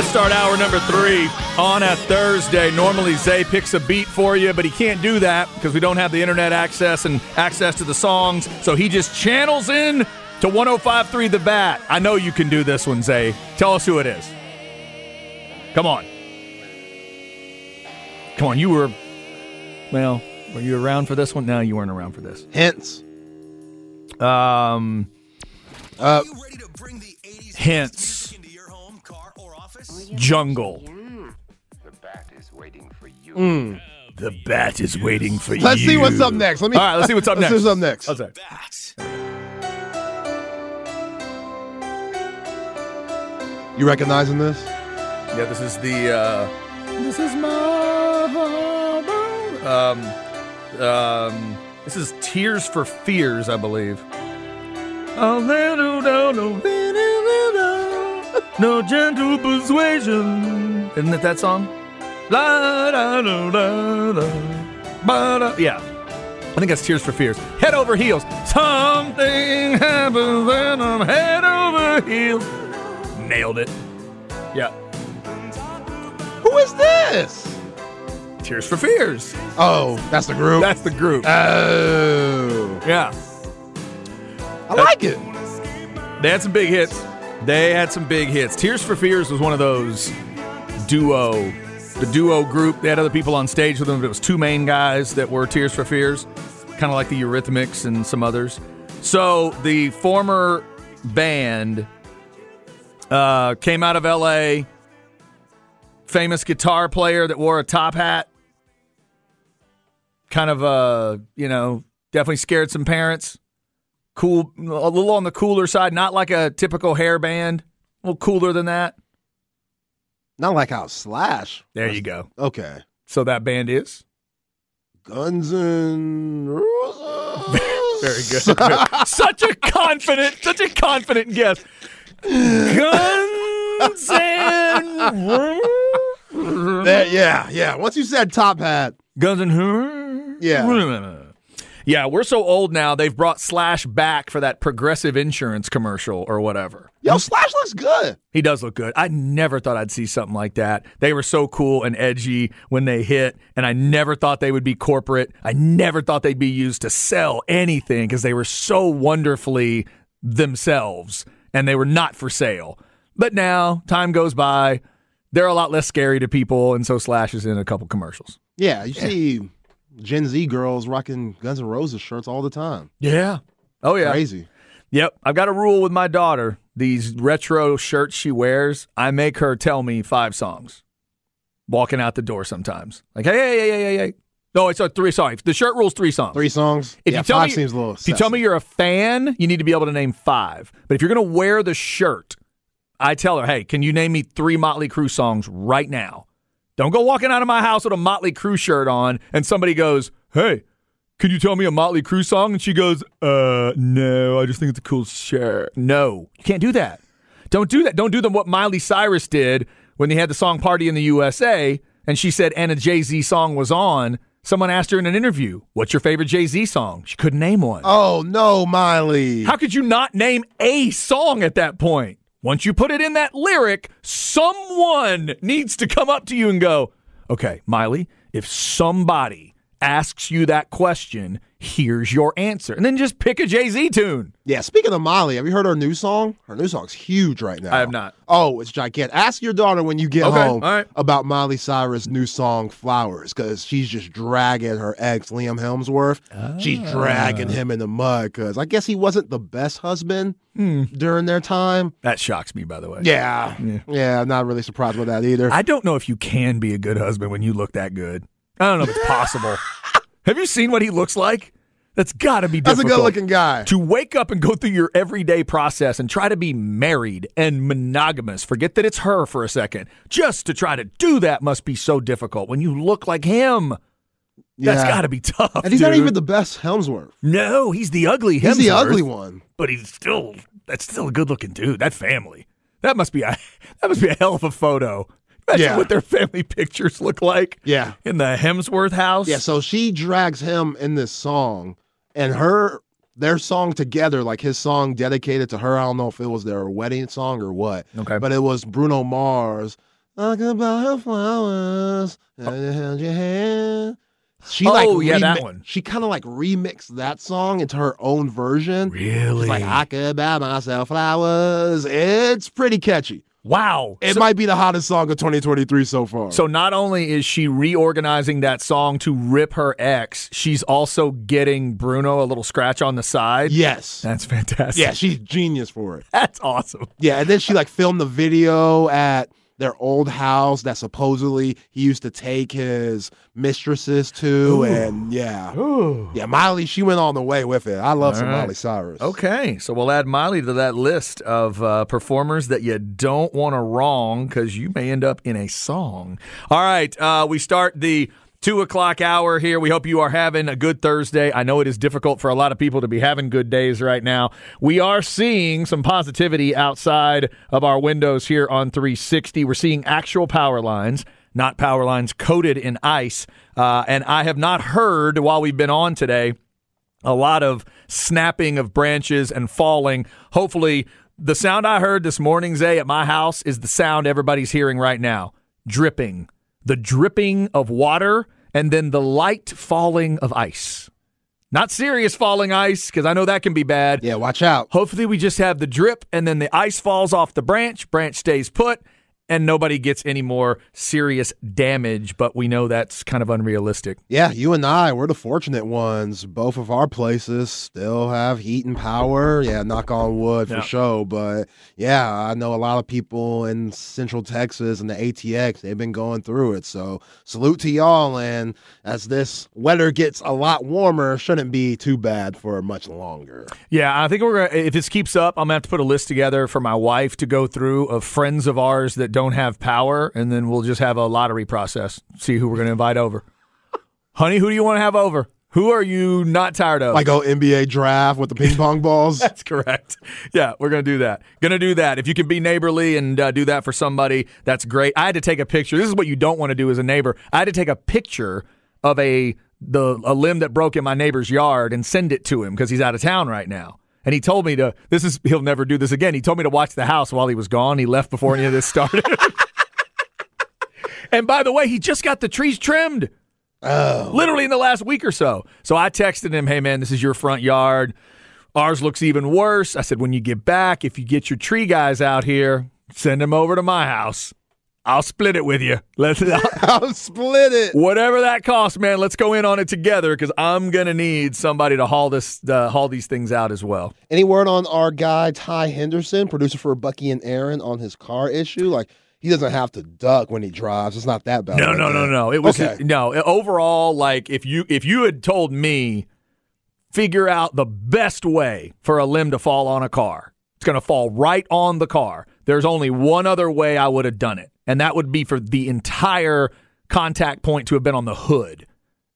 Let's start hour number three on a Thursday. Normally, Zay picks a beat for you, but he can't do that because we don't have the internet access and access to the songs. So he just channels in to 1053 The Bat. I know you can do this one, Zay. Tell us who it is. Come on. Come on, you were, well, were you around for this one? No, you weren't around for this. Hints. Um, Uh, hints. Jungle. The bat is waiting for you. mm. The bat is waiting for you. Let's see what's up next. Let me. All right, let's see what's up let's next. see what's up next. How's that? You recognizing this? Yeah, this is the. Uh, this is my home. Um, um, this is Tears for Fears, I believe. A little down, no, no gentle persuasion. Isn't it that song? La, da, da, da, da, ba, da. Yeah. I think that's Tears for Fears. Head over heels. Something happens when I'm head over heels. Nailed it. Yeah. Who is this? Tears for Fears. Oh, that's the group. That's the group. oh, yeah. I like it. They had some big hits. They had some big hits. Tears for Fears was one of those duo, the duo group. They had other people on stage with them, but it was two main guys that were Tears for Fears, kind of like the Eurythmics and some others. So the former band uh, came out of L.A. Famous guitar player that wore a top hat. Kind of, uh, you know, definitely scared some parents cool, a little on the cooler side, not like a typical hair band, a little cooler than that. Not like how Slash. There you go. Okay. So that band is Guns and Roses. very good. such a confident, such a confident guess. Guns and That- yeah, yeah. Once you said top hat, Guns and Roses. Yeah. Yeah, we're so old now. They've brought Slash back for that progressive insurance commercial or whatever. yo, Slash looks good. He does look good. I never thought I'd see something like that. They were so cool and edgy when they hit, and I never thought they would be corporate. I never thought they'd be used to sell anything because they were so wonderfully themselves and they were not for sale. But now, time goes by, they're a lot less scary to people, and so Slash is in a couple commercials. Yeah, you see Gen Z girls rocking Guns N' Roses shirts all the time. Yeah. Oh, yeah. Crazy. Yep. I've got a rule with my daughter. These retro shirts she wears, I make her tell me five songs walking out the door sometimes. Like, hey, hey, hey, hey, hey, hey. No, it's a three. Sorry. The shirt rule's three songs. Three songs. If yeah, you tell five me, seems a little. if you tell me you're a fan, you need to be able to name five. But if you're going to wear the shirt, I tell her, hey, can you name me three Motley Crue songs right now? Don't go walking out of my house with a Motley Crue shirt on and somebody goes, hey, can you tell me a Motley Crue song? And she goes, uh, no, I just think it's a cool shirt. No, you can't do that. Don't do that. Don't do them what Miley Cyrus did when they had the song Party in the USA and she said, and a Jay Z song was on. Someone asked her in an interview, what's your favorite Jay Z song? She couldn't name one. Oh no, Miley. How could you not name a song at that point? Once you put it in that lyric, someone needs to come up to you and go, okay, Miley, if somebody asks you that question, here's your answer. And then just pick a Jay Z tune. Yeah, speaking of Molly, have you heard her new song? Her new song's huge right now. I have not. Oh, it's gigantic. Ask your daughter when you get Okay, home right. about Miley Cyrus' new song Flowers, because she's just dragging her ex Liam Hemsworth. She's dragging Ah. him in the mud because I guess he wasn't the best husband Hmm. during their time. That shocks me, by the way. Yeah. yeah, I'm not really surprised with that either. I don't know if you can be a good husband when you look that good. I don't know if it's possible. Have you seen what he looks like? That's got to be That's a good looking guy. To wake up and go through your everyday process and try to be married and monogamous, forget that it's her for a second. Just to try to do that must be so difficult when you look like him. that's got to be tough. And he's not even the best Hemsworth. No, he's the ugly He's the ugly one. But he's still that's still a good looking dude. That family. That must be a that must be a hell of a photo. Imagine Yeah. what their family pictures look like. Yeah. In the Hemsworth house. Yeah, so she drags him in this song, and her their song together, like his song dedicated to her. I don't know if it was their wedding song or what. Okay. but it was Bruno Mars. Talk about her flowers. held your hand. She like Oh, yeah, that one. She kind of like remixed that song into her own version. Really? She's like I could buy myself flowers. It's pretty catchy. Wow. It so, might be the hottest song of 2023 so far. so not only is she reorganizing that song to rip her ex, she's also getting Bruno a little scratch on the side. yes, That's fantastic. yeah, she's genius for it. That's awesome. Yeah, and then she like filmed the video at their old house that supposedly he used to take his mistresses to, and yeah, yeah, Miley, she went all the way with it. I love some right. Miley Cyrus. Okay, so we'll add Miley to that list of uh, performers that you don't want to wrong because you may end up in a song. All right, uh, we start the two o'clock hour here. We hope you are having a good Thursday. I know it is difficult for a lot of people to be having good days right now. We are seeing some positivity outside of our windows here on 360. We're seeing actual power lines not power lines coated in ice. Uh, and I have not heard while we've been on today a lot of snapping of branches and falling. Hopefully, the sound I heard this morning, Zay, at my house is the sound everybody's hearing right now dripping. The dripping of water and then the light falling of ice. Not serious falling ice, because I know that can be bad. Yeah, watch out. Hopefully, we just have the drip and then the ice falls off the branch, branch stays put, and nobody gets any more serious damage. But we know that's kind of unrealistic. Yeah, you and I, we're the fortunate ones. Both of our places still have heat and power. Yeah, knock on wood for Yeah. sure. But yeah, I know a lot of people in Central Texas and the ATX, they've been going through it. So salute to y'all. And as this weather gets a lot warmer, shouldn't be too bad for much longer. Yeah, I think we're gonna, if this keeps up, I'm gonna have to put a list together for my wife to go through of friends of ours that don't have power, and then we'll just have a lottery process. See who we're gonna invite over. Honey, who do you want to have over? Who are you not tired of? Like go NBA draft with the ping pong balls. That's correct. Yeah, we're going to do that. Going to do that. If you can be neighborly and uh, do that for somebody, that's great. I had to take a picture. This is what you don't want to do as a neighbor. I had to take a picture of a the a limb that broke in my neighbor's yard and send it to him because he's out of town right now. And he told me to. This is he'll never do this again. He told me to watch the house while he was gone. He left before any of this started. and by the way, he just got the trees trimmed oh. literally in the last week or so. So I texted him, "Hey man, this is your front yard. Ours looks even worse." I said, "When you get back, if you get your tree guys out here, send them over to my house. I'll split it with you. Let's I'll split it. whatever that costs, man. Let's go in on it together because I'm gonna need somebody to haul this uh, haul these things out as well. Any word on our guy Ty Henderson, producer for Bucky and Aaron, on his car issue? Like he doesn't have to duck when he drives. It's not that bad. No, right no, no, there. no. It was Okay. no overall. Like if you if you had told me, figure out the best way for a limb to fall on a car. It's going to fall right on the car. There's only one other way I would have done it, and that would be for the entire contact point to have been on the hood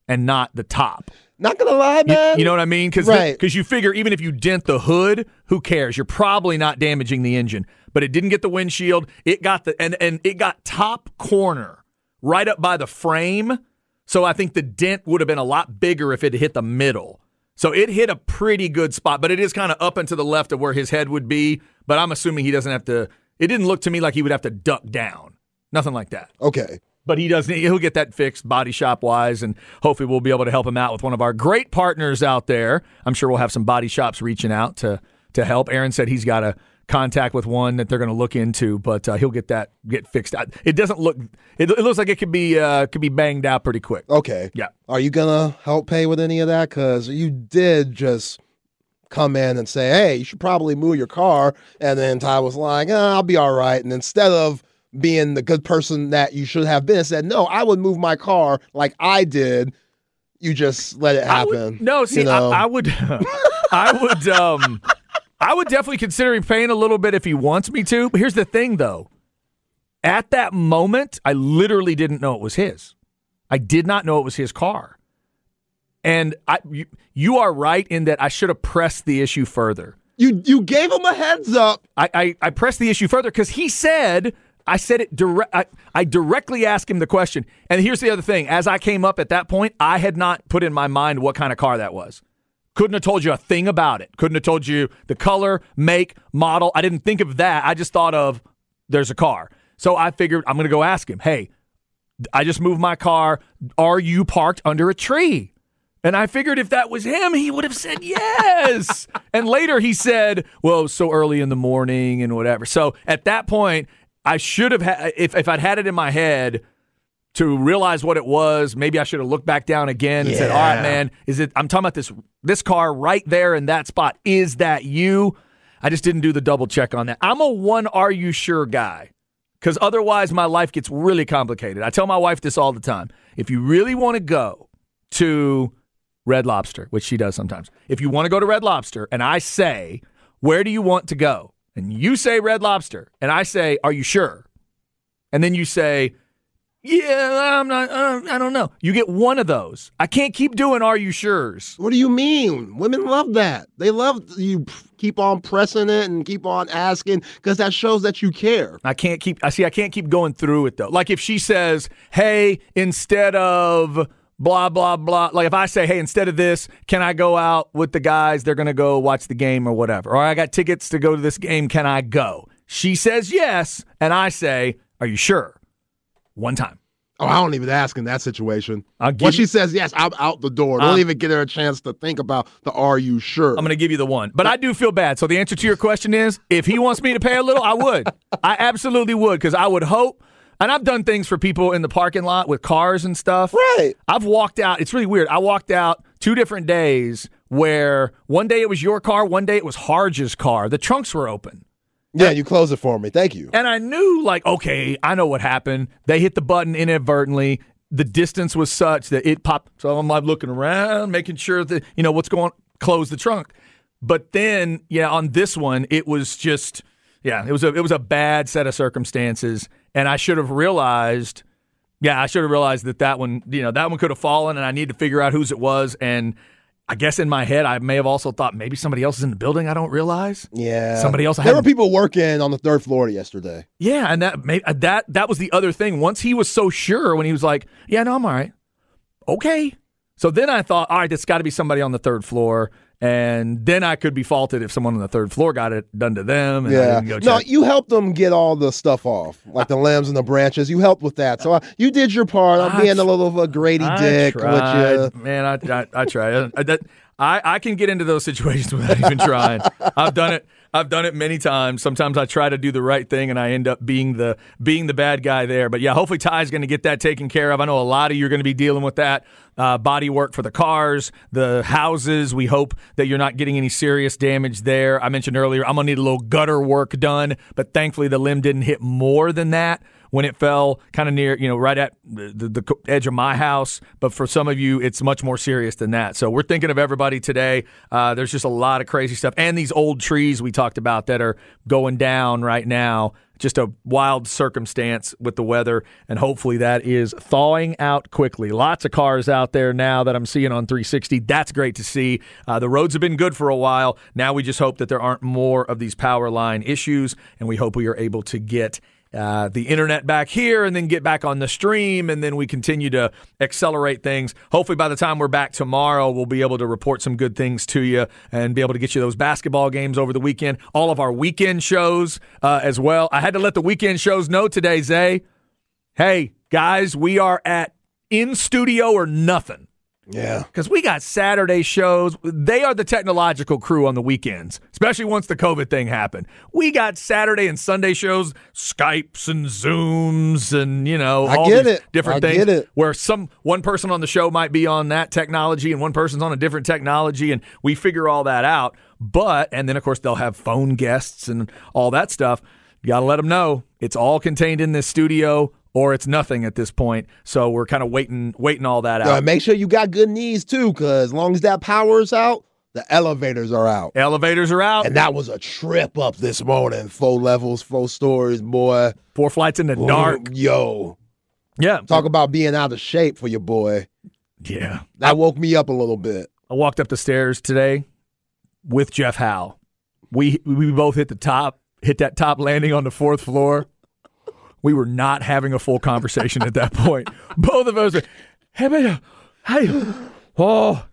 and not the top. Not gonna lie, man. you know what I mean? Because Right. you figure even if you dent the hood, who cares? You're probably not damaging the engine. But it didn't get the windshield. It got the and and it got top corner right up by the frame. So I think the dent would have been a lot bigger if it hit the middle. So it hit a pretty good spot, but it is kind of up and to the left of where his head would be. But I'm assuming he doesn't have to. It didn't look to me like he would have to duck down. Nothing like that. Okay. but he doesn't. He'll get that fixed body shop wise, and hopefully we'll be able to help him out with one of our great partners out there. I'm sure we'll have some body shops reaching out to to help. Aaron said he's got a contact with one that they're going to look into, but uh, he'll get that get fixed. It doesn't look. It, it looks like it could be uh, could be banged out pretty quick. Okay. Yeah. Are you gonna help pay with any of that? Because you did just come in and say, "Hey, you should probably move your car," and then Ty was like, "Ah, "I'll be all right." And instead of being the good person that you should have been, said, "No, I would move my car like I did." You just let it I would- happen. no, see, you know? I, I would, I would, um, I would definitely consider him paying a little bit if he wants me to. But here's the thing, though. At that moment, I literally didn't know it was his. I did not know it was his car. And I, you, you are right in that I should have pressed the issue further. you you gave him a heads up. I, I, I pressed the issue further because he said, I said it direct. I, I directly asked him the question. And here's the other thing: as I came up at that point, I had not put in my mind what kind of car that was. Couldn't have told you a thing about it. Couldn't have told you the color, make, model. I didn't think of that. I just thought of there's a car. So I figured I'm going to go ask him. Hey, I just moved my car. Are you parked under a tree? And I figured if that was him, he would have said yes. and later he said, well, so early in the morning and whatever. So at that point, I should have had, if, if I'd had it in my head to realize what it was, maybe I should have looked back down again and said, all right, man, is it, I'm talking about this, this car right there in that spot. Is that you? I just didn't do the double check on that. I'm a one are you sure guy because otherwise my life gets really complicated. I tell my wife this all the time. If you really want to go to Red Lobster, which she does sometimes, if you want to go to Red Lobster and I say, where do you want to go? And you say Red Lobster, and I say, are you sure? And then you say, yeah, I'm not, uh, I don't know. You get one of those. I can't keep doing are you sure's. What do you mean? Women love that. They love you keep on pressing it and keep on asking because that shows that you care. I can't keep. I see. I can't keep going through it though. Like if she says, "Hey, instead of blah blah blah," like if I say, "Hey, instead of this, can I go out with the guys? They're gonna go watch the game or whatever." Or I got tickets to go to this game. Can I go? She says yes, and I say, "Are you sure?" One time. Oh, I don't even ask in that situation. When you- she says yes, I'm out the door. Don't Uh, even give her a chance to think about the "Are you sure?" I'm going to give you the one. But I do feel bad. So the answer to your question is if he wants me to pay a little, I would. I absolutely would because I would hope. And I've done things for people in the parking lot with cars and stuff. Right. I've walked out. It's really weird. I walked out two different days where one day it was your car, one day it was Harge's car. The trunks were open. yeah, you close it for me. Thank you. And I knew, like, okay, I know what happened. They hit the button inadvertently. The distance was such that it popped. So I'm like looking around, making sure that, you know, what's going close the trunk. But then, yeah, on this one, it was just, yeah, it was a it was a bad set of circumstances, and I should have realized, yeah, I should have realized that that one, you know, that one could have fallen, and I need to figure out whose it was. And I guess in my head, I may have also thought maybe somebody else is in the building. I don't realize. Yeah. Somebody else I There were people working on the third floor yesterday. Yeah, and that may, that that was the other thing. Once he was so sure, when he was like, "Yeah, no, I'm all right," okay. So then I thought, all right, it's got to be somebody on the third floor, and then I could be faulted if someone on the third floor got it done to them. And Yeah. No, you helped them get all the stuff off, like the limbs and the branches. You helped with that. So uh, you did your part. I'm I being tr- a little of a Grady I dick tried. with you. Man, I I, I tried. I, I I can get into those situations without even trying. I've done it. I've done it many times. Sometimes I try to do the right thing and I end up being the being the bad guy there. But yeah, hopefully Ty's going to get that taken care of. I know a lot of you are going to be dealing with that uh, body work for the cars, the houses. We hope that you're not getting any serious damage there. I mentioned earlier I'm going to need a little gutter work done, but thankfully the limb didn't hit more than that when it fell kind of near, you know, right at the, the, edge of my house. But for some of you, it's much more serious than that. So we're thinking of everybody today. Uh, there's just a lot of crazy stuff. And these old trees we talked about that are going down right now. Just a wild circumstance with the weather, and hopefully that is thawing out quickly. Lots of cars out there now that I'm seeing on 360. That's great to see. Uh, the roads have been good for a while. Now we just hope that there aren't more of these power line issues, and we hope we are able to get uh, the internet back here and then get back on the stream and then we continue to accelerate things. Hopefully by the time we're back tomorrow we'll be able to report some good things to you and be able to get you those basketball games over the weekend all of our weekend shows uh, as well. I had to let the weekend shows know today zay. Hey Guys, we are at in studio or nothing Yeah. because we got Saturday shows. They are the technological crew on the weekends, especially once the COVID thing happened. We got Saturday and Sunday shows, Skypes and Zooms, and you know, I all get it. different I things. get it. Where some one person on the show might be on that technology, and one person's on a different technology, and we figure all that out. But and then of course they'll have phone guests and all that stuff. You got to let them know it's all contained in this studio. Or it's nothing at this point, so we're kind of waiting, waiting all that out. Uh, make sure you got good knees too, because as long as that power is out, the elevators are out. Elevators are out. And that was a trip up this morning. Four levels, four stories, boy. Four flights in the dark. Yo. Yeah. Talk about being out of shape for your boy. Yeah. That woke me up a little bit. I walked up the stairs today with Jeff Howe. We we both hit the top, hit that top landing on the fourth floor. We were not having a full conversation at that point. Both of us were, hey, man, hey, oh,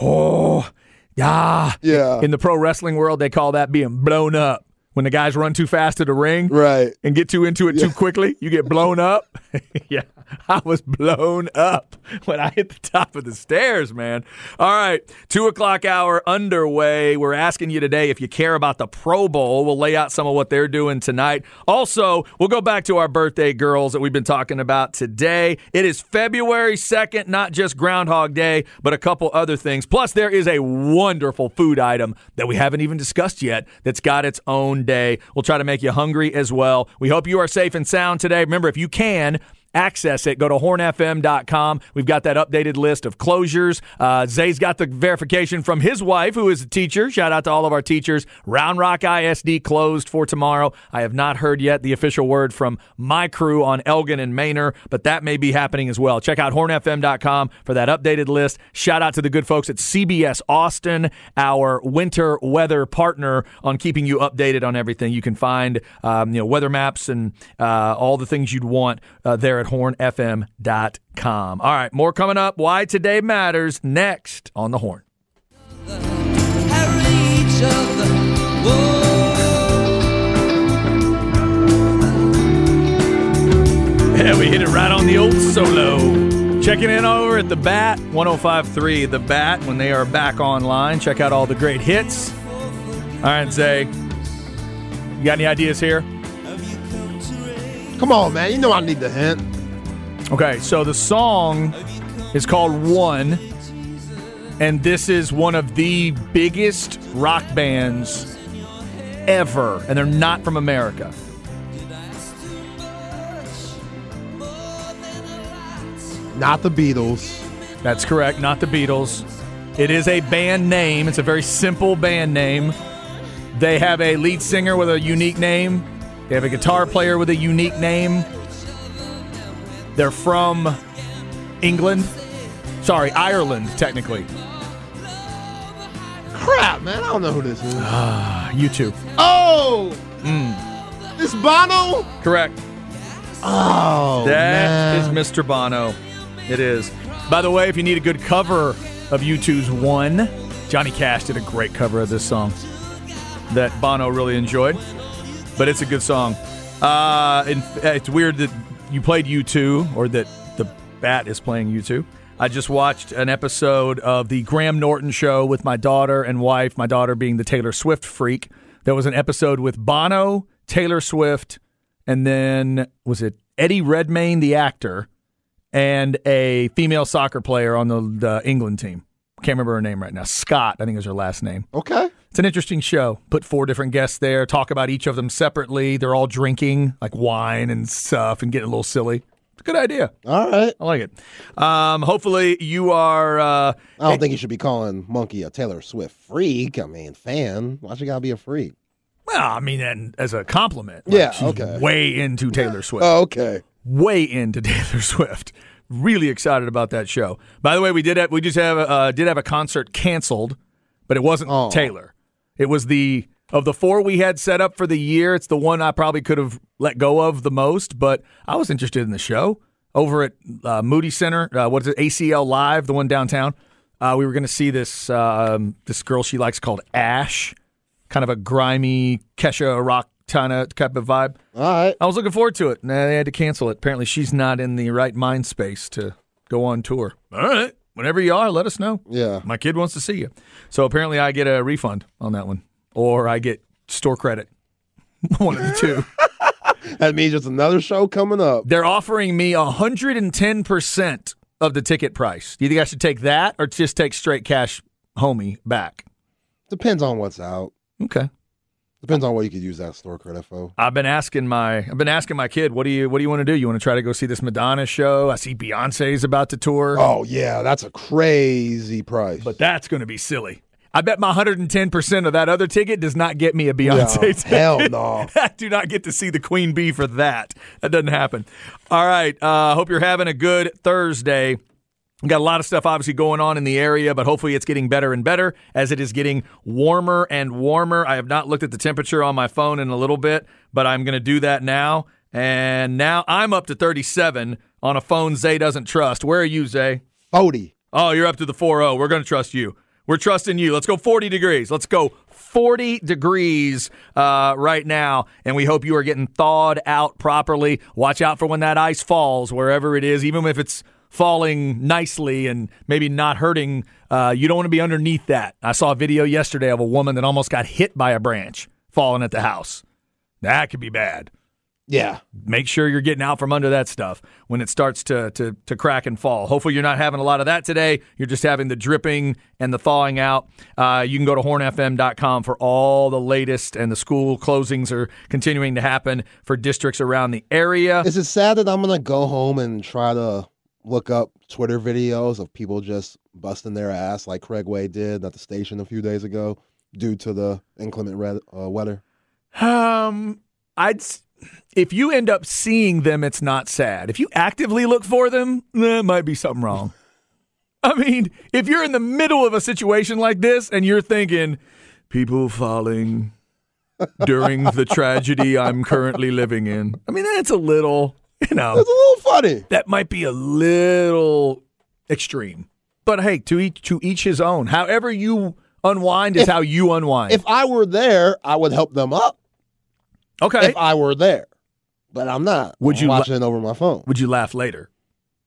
oh, yeah. Yeah. In the pro wrestling world, they call that being blown up. When the guys run too fast to the ring, Right. and get too into it too quickly, you get blown up. yeah, I was blown up when I hit the top of the stairs, man. All right, two o'clock hour underway. We're asking you today if you care about the Pro Bowl. We'll lay out some of what they're doing tonight. Also, we'll go back to our birthday girls that we've been talking about today. It is February 2nd, not just Groundhog Day, but a couple other things. Plus, there is a wonderful food item that we haven't even discussed yet that's got its own day. We'll try to make you hungry as well. We hope you are safe and sound today. Remember, if you can, access it. Go to hornfm.com. We've got that updated list of closures. Uh, Zay's got the verification from his wife, who is a teacher. Shout out to all of our teachers. Round Rock ISD closed for tomorrow. I have not heard yet the official word from my crew on Elgin and Manor, but that may be happening as well. Check out hornfm.com for that updated list. Shout out to the good folks at CBS Austin, our winter weather partner, on keeping you updated on everything. You can find um, you know weather maps and uh, all the things you'd want uh, there at hornfm.com. All right, more coming up. Why today matters next on the Horn. Yeah, we hit it right on the old solo. Checking in over at the Bat 1053, the Bat, when they are back online. Check out all the great hits. All right, Zay. You got any ideas here? Come on, man. You know I need the hint. Okay, so the song is called One, and this is one of the biggest rock bands ever, and they're not from America. Not the Beatles. That's correct, not the Beatles. It is a band name. It's a very simple band name. They have a lead singer with a unique name. They have a guitar player with a unique name. They're from England. Sorry, Ireland, technically. Crap, man. I don't know who this is. YouTube. Oh! Hmm. This Bono? Correct. Oh, That is. Mr. Bono. It is. By the way, if you need a good cover of U2's One, Johnny Cash did a great cover of this song that Bono really enjoyed. But it's a good song. Uh, and it's weird that you played U2 or that the Bat is playing U2. I just watched an episode of the Graham Norton show with my daughter and wife, my daughter being the Taylor Swift freak. There was an episode with Bono, Taylor Swift, and then was it Eddie Redmayne, the actor, and a female soccer player on the, the England team. Can't remember her name right now. Scott, I think is her last name. Okay. It's an interesting show. Put four different guests there, talk about each of them separately. They're all drinking like wine and stuff and getting a little silly. It's a good idea. All right. I like it. Um, hopefully, you are. Uh, I don't think you should be calling Monkey a Taylor Swift freak. I mean, fan. Why she gotta be a freak? well, I mean, and as a compliment. Like, Yeah, she's okay. Way into Taylor Swift. Oh, okay. way into Taylor Swift. Really excited about that show. By the way, we did have, we just have uh, did have a concert canceled, but it wasn't Oh. Taylor. It was the of the four we had set up for the year. It's the one I probably could have let go of the most, but I was interested in the show over at uh, Moody Center. Uh, what is it? ACL Live, the one downtown. Uh, we were going to see this um, this girl she likes called Ash, kind of a grimy Kesha rock kind of type of vibe. All right. I was looking forward to it. Nah, they had to cancel it. Apparently, she's not in the right mind space to go on tour. All right. Whenever you are, let us know. Yeah. My kid wants to see you. So apparently, I get a refund on that one, or I get store credit. one of the two. That means there's another show coming up. They're offering me 110% of the ticket price. Do you think I should take that or just take straight cash homie back? Depends on what's out. Okay. Depends on what you could use that store credit for. I've been asking my I've been asking my kid, what do you what do you want to do? You want to try to go see this Madonna show? I see Beyonce's about to tour. Oh yeah, that's a crazy price. But that's going to be silly. I bet my 110% of that other ticket does not get me a Beyonce No, ticket. hell no. I do not get to see the Queen Bee for that. That doesn't happen. All right. I uh, hope you're having a good Thursday. We got a lot of stuff obviously going on in the area, but hopefully it's getting better and better as it is getting warmer and warmer. I have not looked at the temperature on my phone in a little bit, but I'm going to do that now. And now I'm up to 37 on a phone Zay doesn't trust. Where are you, Zay? Odie. Oh, you're up to the 4 0. We're going to trust you. We're trusting you. Let's go 40 degrees. Let's go 40 degrees uh, right now, and we hope you are getting thawed out properly. Watch out for when that ice falls, wherever it is, even if it's falling nicely and maybe not hurting. Uh, you don't want to be underneath that. I saw a video yesterday of a woman that almost got hit by a branch falling at the house. That could be bad Yeah. make sure you're getting out from under that stuff when it starts to, to, to crack and fall. Hopefully, you're not having a lot of that today. You're just having the dripping and the thawing out. Uh, you can go to hornfm.com for all the latest, and the school closings are continuing to happen for districts around the area. Is it sad that I'm gonna go home and try to look up Twitter videos of people just busting their ass like Craig Way did at the station a few days ago due to the inclement red, uh, weather? Um, I'd if you end up seeing them, it's not sad. If you actively look for them, there might be something wrong. I mean, if you're in the middle of a situation like this and you're thinking, people falling during the tragedy I'm currently living in, I mean, that's a little, you know, It's a little funny. that might be a little extreme. But hey, to each to each his own. However you unwind is If- how you unwind. If I were there, I would help them up. okay. If I were there, but I'm not. Would I'm you watching it over my phone? Would you laugh later?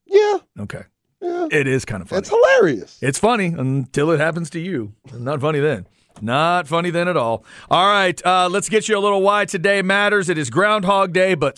Yeah, Okay. yeah. It is kind of funny. It's hilarious. It's funny until it happens to you. Not funny then. Not funny then at all. All right, uh, let's get you a little why today matters. It is Groundhog Day, but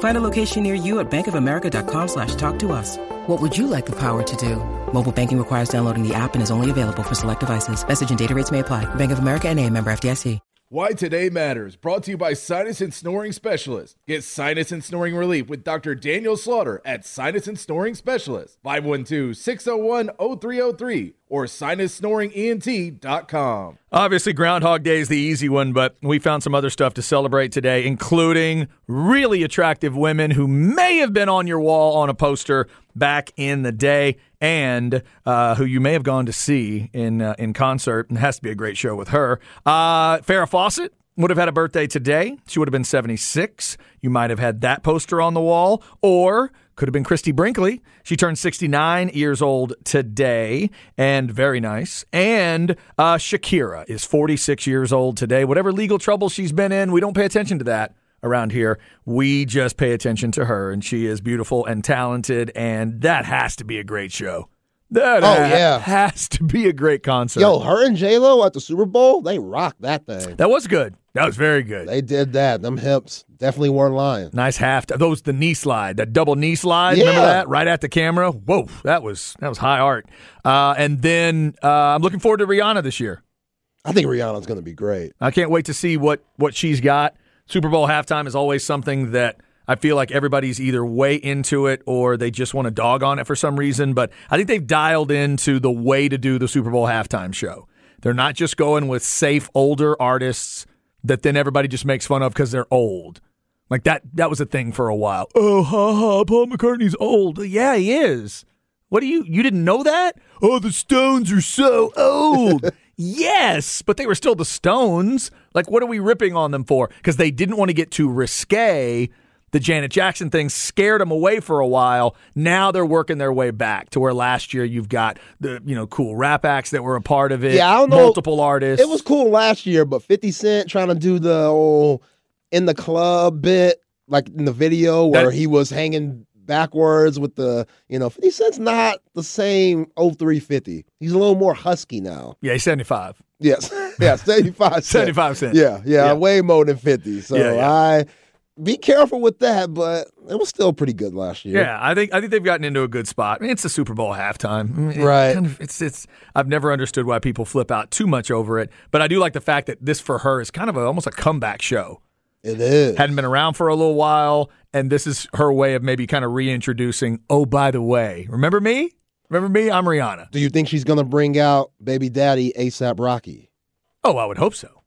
Find a location near you at bankofamerica.com slash talk to us. What would you like the power to do? Mobile banking requires downloading the app and is only available for select devices. Message and data rates may apply. Bank of America and a member FDIC. Why Today Matters, brought to you by Sinus and Snoring Specialist. Get sinus and snoring relief with Dr. Daniel Slaughter at Sinus and Snoring Specialist. 512-601-0303 or sinussnoringent.com. Obviously, Groundhog Day is the easy one, but we found some other stuff to celebrate today, including really attractive women who may have been on your wall on a poster back in the day, and uh, who you may have gone to see in uh, in concert. And it has to be a great show with her. Uh, Farrah Fawcett would have had a birthday today. She would have been 76. You might have had that poster on the wall, or could have been Christie Brinkley. She turned 69 years old today, and very nice. And uh, Shakira is 46 years old today. Whatever legal trouble she's been in, we don't pay attention to that around here. We just pay attention to her, and she is beautiful and talented, and that has to be a great show. That Oh, yeah. has to be a great concert. Yo, her and J Lo at the Super Bowl, they rocked that thing. that was good. That was very good. They did that. Them hips definitely weren't lying. Nice half. Those the knee slide, that double knee slide. Remember that right at the camera? Whoa, that was that was high art. Uh, and then uh, I'm looking forward to Rihanna this year. I think Rihanna's going to be great. I can't wait to see what what she's got. Super Bowl halftime is always something that I feel like everybody's either way into it or they just want to dog on it for some reason. But I think they've dialed into the way to do the Super Bowl halftime show. They're not just going with safe older artists that then everybody just makes fun of because they're old. Like that that was a thing for a while. Oh, ha ha, Paul McCartney's old. Yeah, he is. What do you you didn't know that? Oh, the Stones are so old. yes, but they were still the Stones. Like what are we ripping on them for? Cuz they didn't want to get too risque. The Janet Jackson thing scared them away for a while. Now they're working their way back to where last year you've got the you know cool rap acts that were a part of it. Yeah, I don't know. multiple artists. It was cool last year, but 50 Cent trying to do the old in the club bit, like in the video where That- he was hanging backwards with the, you know, 50 Cent's not the same 0350. He's a little more husky now. yeah, he's 75. Yes. yeah, 75 cents. 75 cents. Yeah, yeah, Yeah. way more than 50. So Yeah, yeah. I be careful with that, but it was still pretty good last year. Yeah, I think I think they've gotten into a good spot. I mean, it's the Super Bowl halftime, I mean, it Right. kind of- it's it's. I've never understood why people flip out too much over it, but I do like the fact that this for her is kind of a, almost a comeback show. It is. Hadn't been around for a little while, and this is her way of maybe kind of reintroducing. Oh, by the way, remember me? Remember me? I'm Rihanna. Do you think she's going to bring out baby daddy ASAP Rocky? Oh, I would hope so.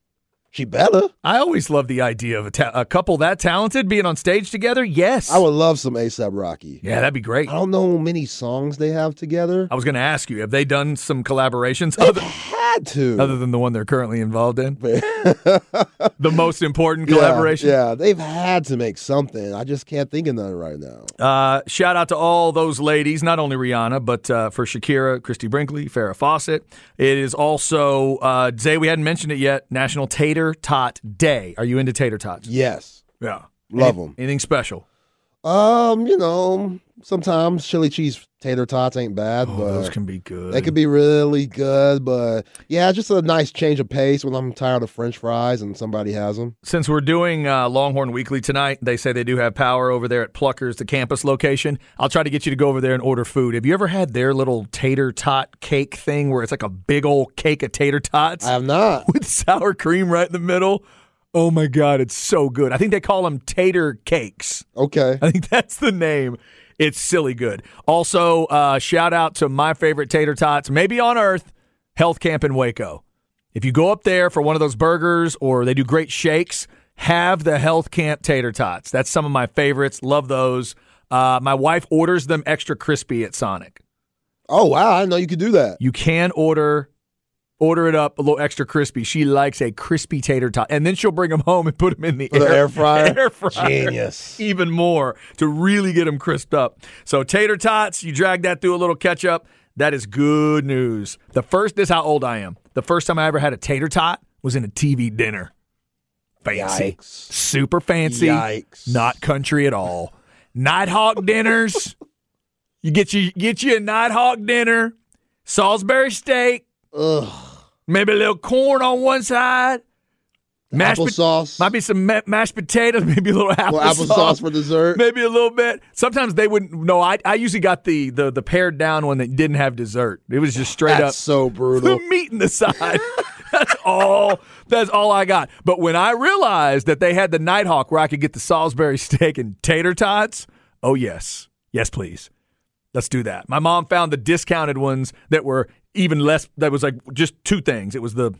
She better. I always love the idea of a, ta- a couple that talented being on stage together. Yes, I would love some ASAP Rocky. Yeah, that'd be great. I don't know how many songs they have together. I was going to ask you, have they done some collaborations other, had to. other than the one they're currently involved in? the most important collaboration. Yeah, yeah, they've had to make something. I just can't think of none right now. Uh, shout out to all those ladies, not only Rihanna, but uh, for Shakira, Christie Brinkley, Farrah Fawcett. It is also, uh, Zay, we hadn't mentioned it yet, National Tater Tot Day. Are you into tater tots? Yes. Yeah. Love Any- 'em. Anything special? Um, you know, sometimes chili cheese tater tots ain't bad, Oh, but those can be good. they could be really good. But yeah, just a nice change of pace when I'm tired of French fries and somebody has them. Since we're doing uh, Longhorn Weekly tonight, they say they do have power over there at Pluckers, the campus location. I'll try to get you to go over there and order food. Have you ever had their little tater tot cake thing where it's like a big old cake of tater tots I have not. with sour cream right in the middle? Oh my God, it's so good. I think they call them tater cakes. Okay. I think that's the name. It's silly good. Also, uh, shout out to my favorite tater tots, maybe on earth, Health Camp in Waco. If you go up there for one of those burgers or they do great shakes, have the Health Camp tater tots. That's some of my favorites. Love those. Uh, my wife orders them extra crispy at Sonic. Oh wow, I didn't know you could do that. You can order order it up a little extra crispy. She likes a crispy tater tot, and then she'll bring them home and put them in the, the air fryer? Air fryer. Genius. even more to really get them crisped up. So tater tots, you drag that through a little ketchup. That is good news. The first, this is how old I am. The first time I ever had a tater tot was in a TV dinner. Fancy, Yikes. super fancy, Yikes. not country at all. Nighthawk dinners. You get you get you a Nighthawk dinner, Salisbury steak, Ugh. Maybe a little corn on one side. Mashed pot- Applesauce. might be some ma- mashed potatoes, maybe a little applesauce. Applesauce for dessert. maybe a little bit. Sometimes they wouldn't. No, I I usually got the the the pared down one that didn't have dessert. It was just straight That's up so brutal. the meat in the side. that's all. That's all I got. But when I realized that they had the Nighthawk where I could get the Salisbury steak and tater tots, oh yes, yes please, let's do that. My mom found the discounted ones that were even less. That was like just two things. It was the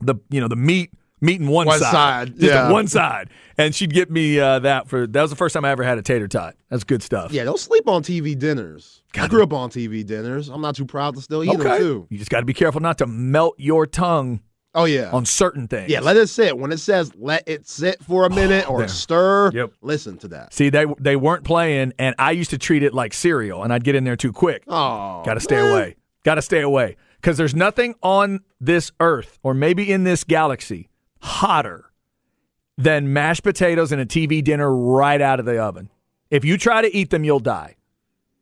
the you know the meat. Meat in one, One side, just yeah. one side, and she'd get me uh, that for that was the first time I ever had a tater tot. That's good stuff. Yeah, don't sleep on TV dinners. I grew up on TV dinners. I'm not too proud to still eat them too. You just got to be careful not to melt your tongue Oh yeah. on certain things. yeah, let it sit. When it says let it sit for a minute or there. stir, Yep. listen to that. See, they they weren't playing, and I used to treat it like cereal, and I'd get in there too quick. Oh, Got to stay away. Got to stay away because there's nothing on this earth, or maybe in this galaxy, hotter than mashed potatoes and a TV dinner right out of the oven. If you try to eat them, you'll die.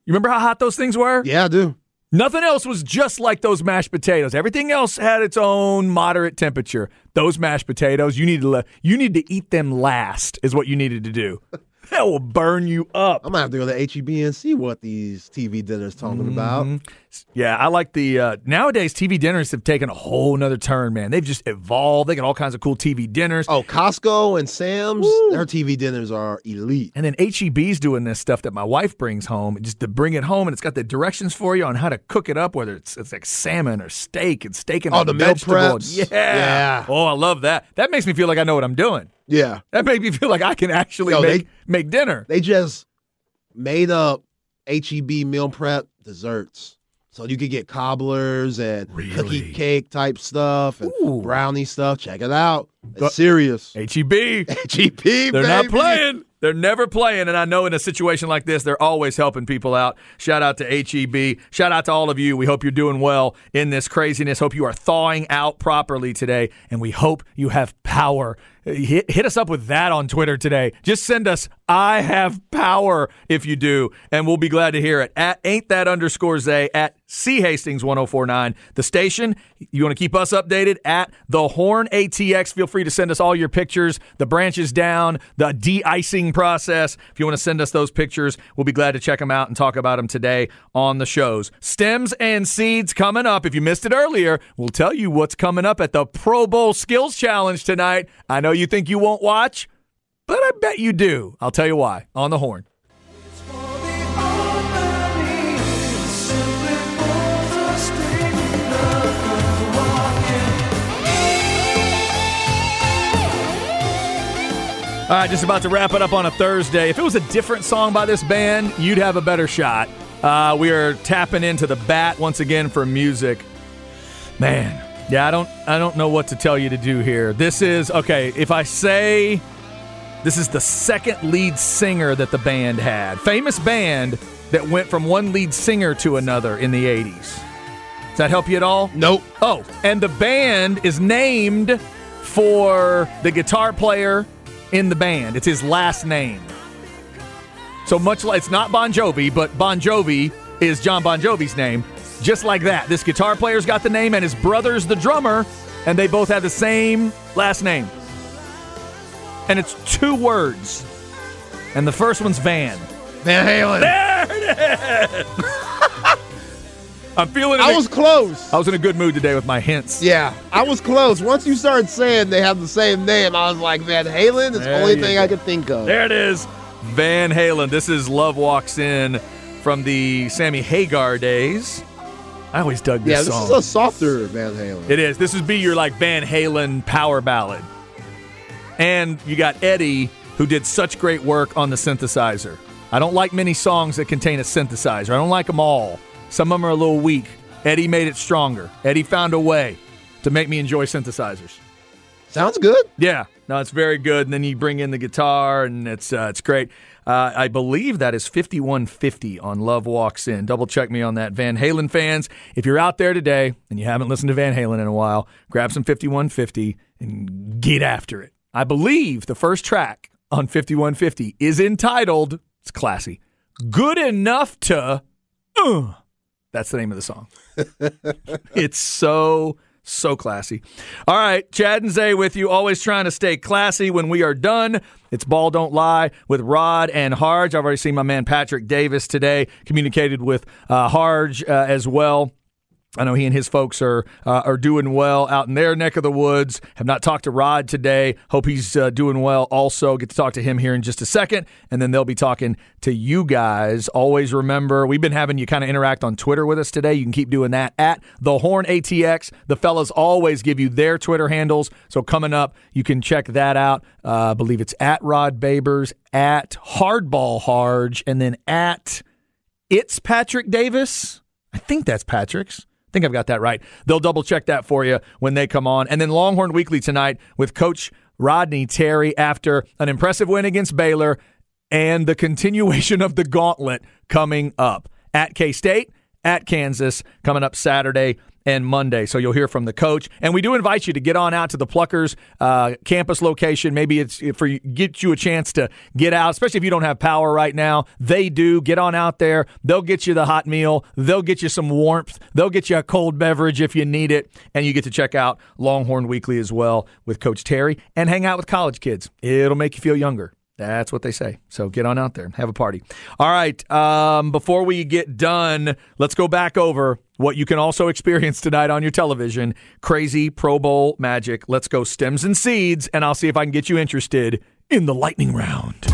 You remember how hot those things were? Yeah, I do. Nothing else was just like those mashed potatoes. Everything else had its own moderate temperature. Those mashed potatoes, you need to le- you need to eat them last is what you needed to do. That will burn you up. I'm gonna have to go to HEB and see what these TV dinners talking Mm-hmm. about. Yeah, I like the uh, nowadays TV dinners have taken a whole nother turn, man. They've just evolved. They got all kinds of cool TV dinners. Oh, Costco and Sam's, their TV dinners are elite. And then HEB's doing this stuff that my wife brings home, just to bring it home, and it's got the directions for you on how to cook it up, whether it's it's like salmon or steak and steak and Oh, the meal preps. Yeah. Yeah. Oh, I love that. That makes me feel like I know what I'm doing. Yeah, That made me feel like I can actually make they- make dinner. they just made up HEB meal prep desserts. So you could get cobblers and Really? cookie cake type stuff and Ooh. brownie stuff. Check it out. It's serious. HEB. HEB, They're not playing. They're never playing. And I know in a situation like this, they're always helping people out. Shout out to HEB. Shout out to all of you. We hope you're doing well in this craziness. Hope you are thawing out properly today. And we hope you have power. Hit, hit us up with that on Twitter today. Just send us, I have power if you do. And we'll be glad to hear it. At ain't that underscore Zay at C Hastings 1049. The station, you want to keep us updated at the Horn ATX. Feel free to send us all your pictures, the branches down, the de icing process. If you want to send us those pictures, we'll be glad to check them out and talk about them today on the shows. Stems and seeds coming up. If you missed it earlier, we'll tell you what's coming up at the Pro Bowl Skills Challenge tonight. I know you think you won't watch, but I bet you do. I'll tell you why on the horn. All right, just about to wrap it up on a Thursday. If it was a different song by this band, you'd have a better shot. Uh, we are tapping into the bat once again for music. Man, yeah, I don't, I don't know what to tell you to do here. This is okay. If I say this is the second lead singer that the band had, famous band that went from one lead singer to another in the '80s. Does that help you at all? Nope. Oh, and the band is named for the guitar player in the band. It's his last name. So much like it's not Bon Jovi, but Bon Jovi is John Bon Jovi's name. Just like that. This guitar player's got the name, and his brother's the drummer, and they both have the same last name. And it's two words. And the first one's Van. Van Halen. There it is! I'm feeling it. I was close. I was in a good mood today with my hints. Yeah, I was close. Once you started saying they have the same name, I was like, Van Halen is the only thing go. I could think of. There it is. Van Halen. This is Love Walks In from the Sammy Hagar days. I always dug this yeah, this song. is a softer Van Halen. it is. This would be your like Van Halen power ballad. And you got Eddie, who did such great work on the synthesizer. I don't like many songs that contain a synthesizer. I don't like them all. Some of them are a little weak. Eddie made it stronger. Eddie found a way to make me enjoy synthesizers. Sounds good. Yeah, no, it's very good. And then you bring in the guitar, and it's uh, it's great. Uh, I believe that is 5150 on Love Walks In. Double check me on that. Van Halen fans, if you're out there today and you haven't listened to Van Halen in a while, grab some 5150 and get after it. I believe the first track on 5150 is entitled, it's classy, Good Enough to. Uh, that's the name of the song. it's so so classy. All right, Chad and Zay with you, always trying to stay classy when we are done. It's Ball Don't Lie with Rod and Harge. I've already seen my man Patrick Davis today, communicated with uh, Harge uh, as well. I know he and his folks are uh, are doing well out in their neck of the woods. Have not talked to Rod today. Hope he's uh, doing well. Also, get to talk to him here in just a second, and then they'll be talking to you guys. Always remember, we've been having you kind of interact on Twitter with us today. You can keep doing that at the Horn ATX. The fellas always give you their Twitter handles, so coming up, you can check that out. Uh, I believe it's at Rod Babers, at Hardball Harge, and then at it's Patrick Davis. I think that's Patrick's. I think I've got that right. They'll double check that for you when they come on. And then Longhorn Weekly tonight with Coach Rodney Terry after an impressive win against Baylor and the continuation of the gauntlet coming up at K State, at Kansas, coming up Saturday and Monday. So you'll hear from the coach. And we do invite you to get on out to the Pluckers uh, campus location. Maybe it's for you, get you a chance to get out, especially if you don't have power right now. They do. Get on out there. They'll get you the hot meal. They'll get you some warmth. They'll get you a cold beverage if you need it. And you get to check out Longhorn Weekly as well with Coach Terry and hang out with college kids. It'll make you feel younger. That's what they say. So get on out there, have a party. All right. Um, before we get done, let's go back over what you can also experience tonight on your television crazy Pro Bowl magic. Let's go stems and seeds, and I'll see if I can get you interested in the lightning round.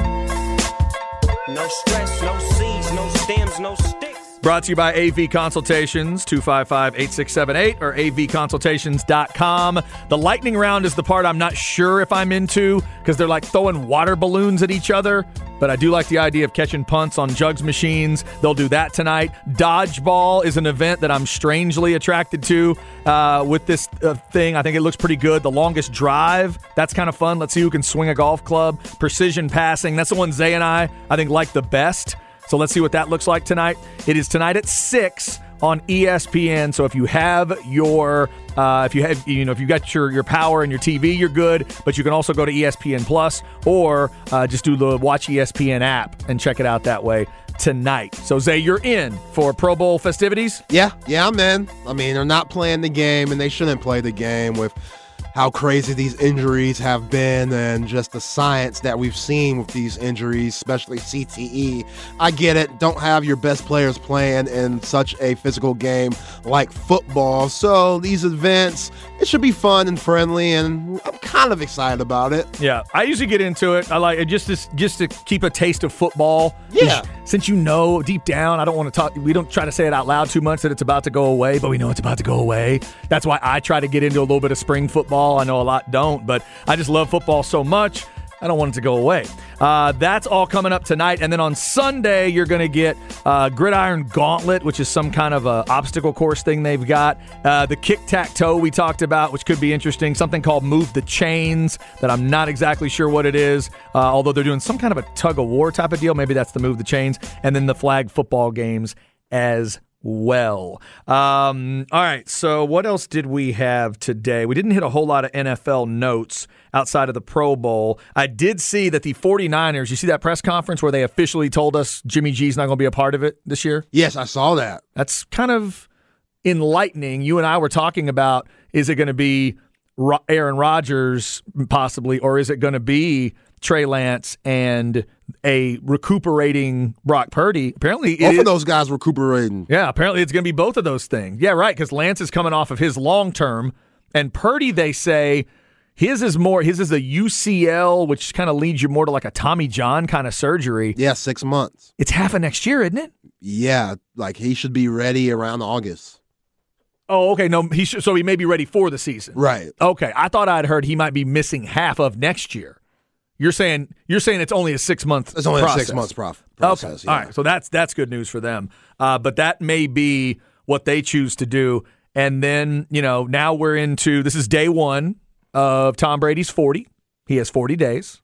No stress, no seeds, no stems, no sticks. Brought to you by AV Consultations, 255 8678 or avconsultations.com. The lightning round is the part I'm not sure if I'm into because they're like throwing water balloons at each other. But I do like the idea of catching punts on jugs machines. They'll do that tonight. Dodgeball is an event that I'm strangely attracted to uh, with this uh, thing. I think it looks pretty good. The longest drive, that's kind of fun. Let's see who can swing a golf club. Precision passing, that's the one Zay and I, I think, like the best. So let's see what that looks like tonight. It is tonight at six on ESPN. So if you have your, uh, if you have, you know, if you got your your power and your TV, you're good. But you can also go to ESPN Plus or uh, just do the Watch ESPN app and check it out that way tonight. So Zay, you're in for Pro Bowl festivities. Yeah, yeah, I'm in. I mean, they're not playing the game, and they shouldn't play the game with how crazy these injuries have been and just the science that we've seen with these injuries, especially CTE. I get it. Don't have your best players playing in such a physical game like football. So these events, it should be fun and friendly, and I'm kind of excited about it. Yeah, I usually get into it. I like it just to, just to keep a taste of football. Yeah. Since you know deep down, I don't want to talk. We don't try to say it out loud too much that it's about to go away, but we know it's about to go away. That's why I try to get into a little bit of spring football. I know a lot don't, but I just love football so much. I don't want it to go away. Uh, that's all coming up tonight, and then on Sunday you're going to get uh, Gridiron Gauntlet, which is some kind of a obstacle course thing they've got. Uh, the kick tack toe we talked about, which could be interesting. Something called Move the Chains that I'm not exactly sure what it is, uh, although they're doing some kind of a tug of war type of deal. Maybe that's the Move the Chains, and then the flag football games as well. Um, all right. So, what else did we have today? We didn't hit a whole lot of NFL notes outside of the Pro Bowl. I did see that the 49ers, you see that press conference where they officially told us Jimmy G's not going to be a part of it this year? Yes, I saw that. That's kind of enlightening. You and I were talking about is it going to be Aaron Rodgers possibly, or is it going to be Trey Lance and a recuperating Brock Purdy? Apparently, Both is- of those guys recuperating. yeah, apparently it's going to be both of those things. Yeah, right. Because Lance is coming off of his long term, and Purdy, they say his is more. His is a UCL, which kind of leads you more to like a Tommy John kind of surgery. Yeah, six months. It's half of next year, isn't it? Yeah, like he should be ready around August. Oh, okay. No, he should, so he may be ready for the season. Right. Okay, I thought I'd heard he might be missing half of next year. You're saying you're saying it's only a six month. It's only process. a six months prof- Okay, process. all yeah. right. So that's that's good news for them. Uh, but that may be what they choose to do. And then you know now we're into this is day one of Tom Brady's forty. He has forty days.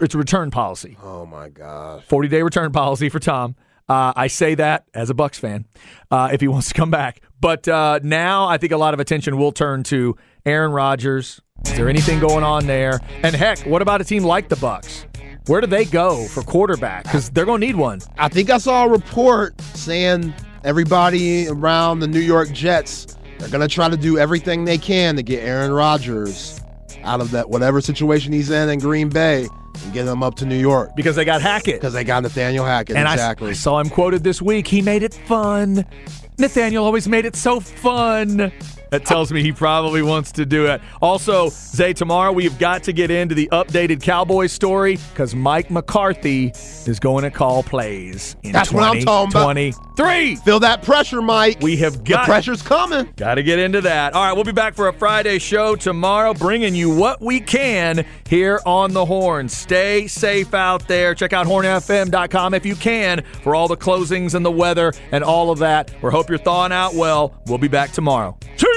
It's a return policy. Oh my gosh. 40 day return policy for Tom. Uh, I say that as a Bucs fan, uh, if he wants to come back. But uh, now I think a lot of attention will turn to Aaron Rodgers. Is there anything going on there? And heck, what about a team like the Bucs? Where do they go for quarterback? Because they're going to need one. I think I saw a report saying everybody around the New York Jets they're gonna try to do everything they can to get Aaron Rodgers out of that whatever situation he's in in Green Bay and get him up to New York Because they got Hackett. because they got Nathaniel Hackett. And I- exactly. I, saw him quoted this week. He made it fun. Nathaniel always made it so fun. That tells me he probably wants to do it. Also, Zay, tomorrow we've got to get into the updated Cowboys story because Mike McCarthy is going to call plays in That's what I'm talking about. 2023. Feel that pressure, Mike. We have the got pressure's coming. Got to get into that. All right, we'll be back for a Friday show tomorrow, bringing you what we can here on the Horn. Stay safe out there. Check out hornfm.com if you can for all the closings and the weather and all of that. We hope you're thawing out well. We'll be back tomorrow. See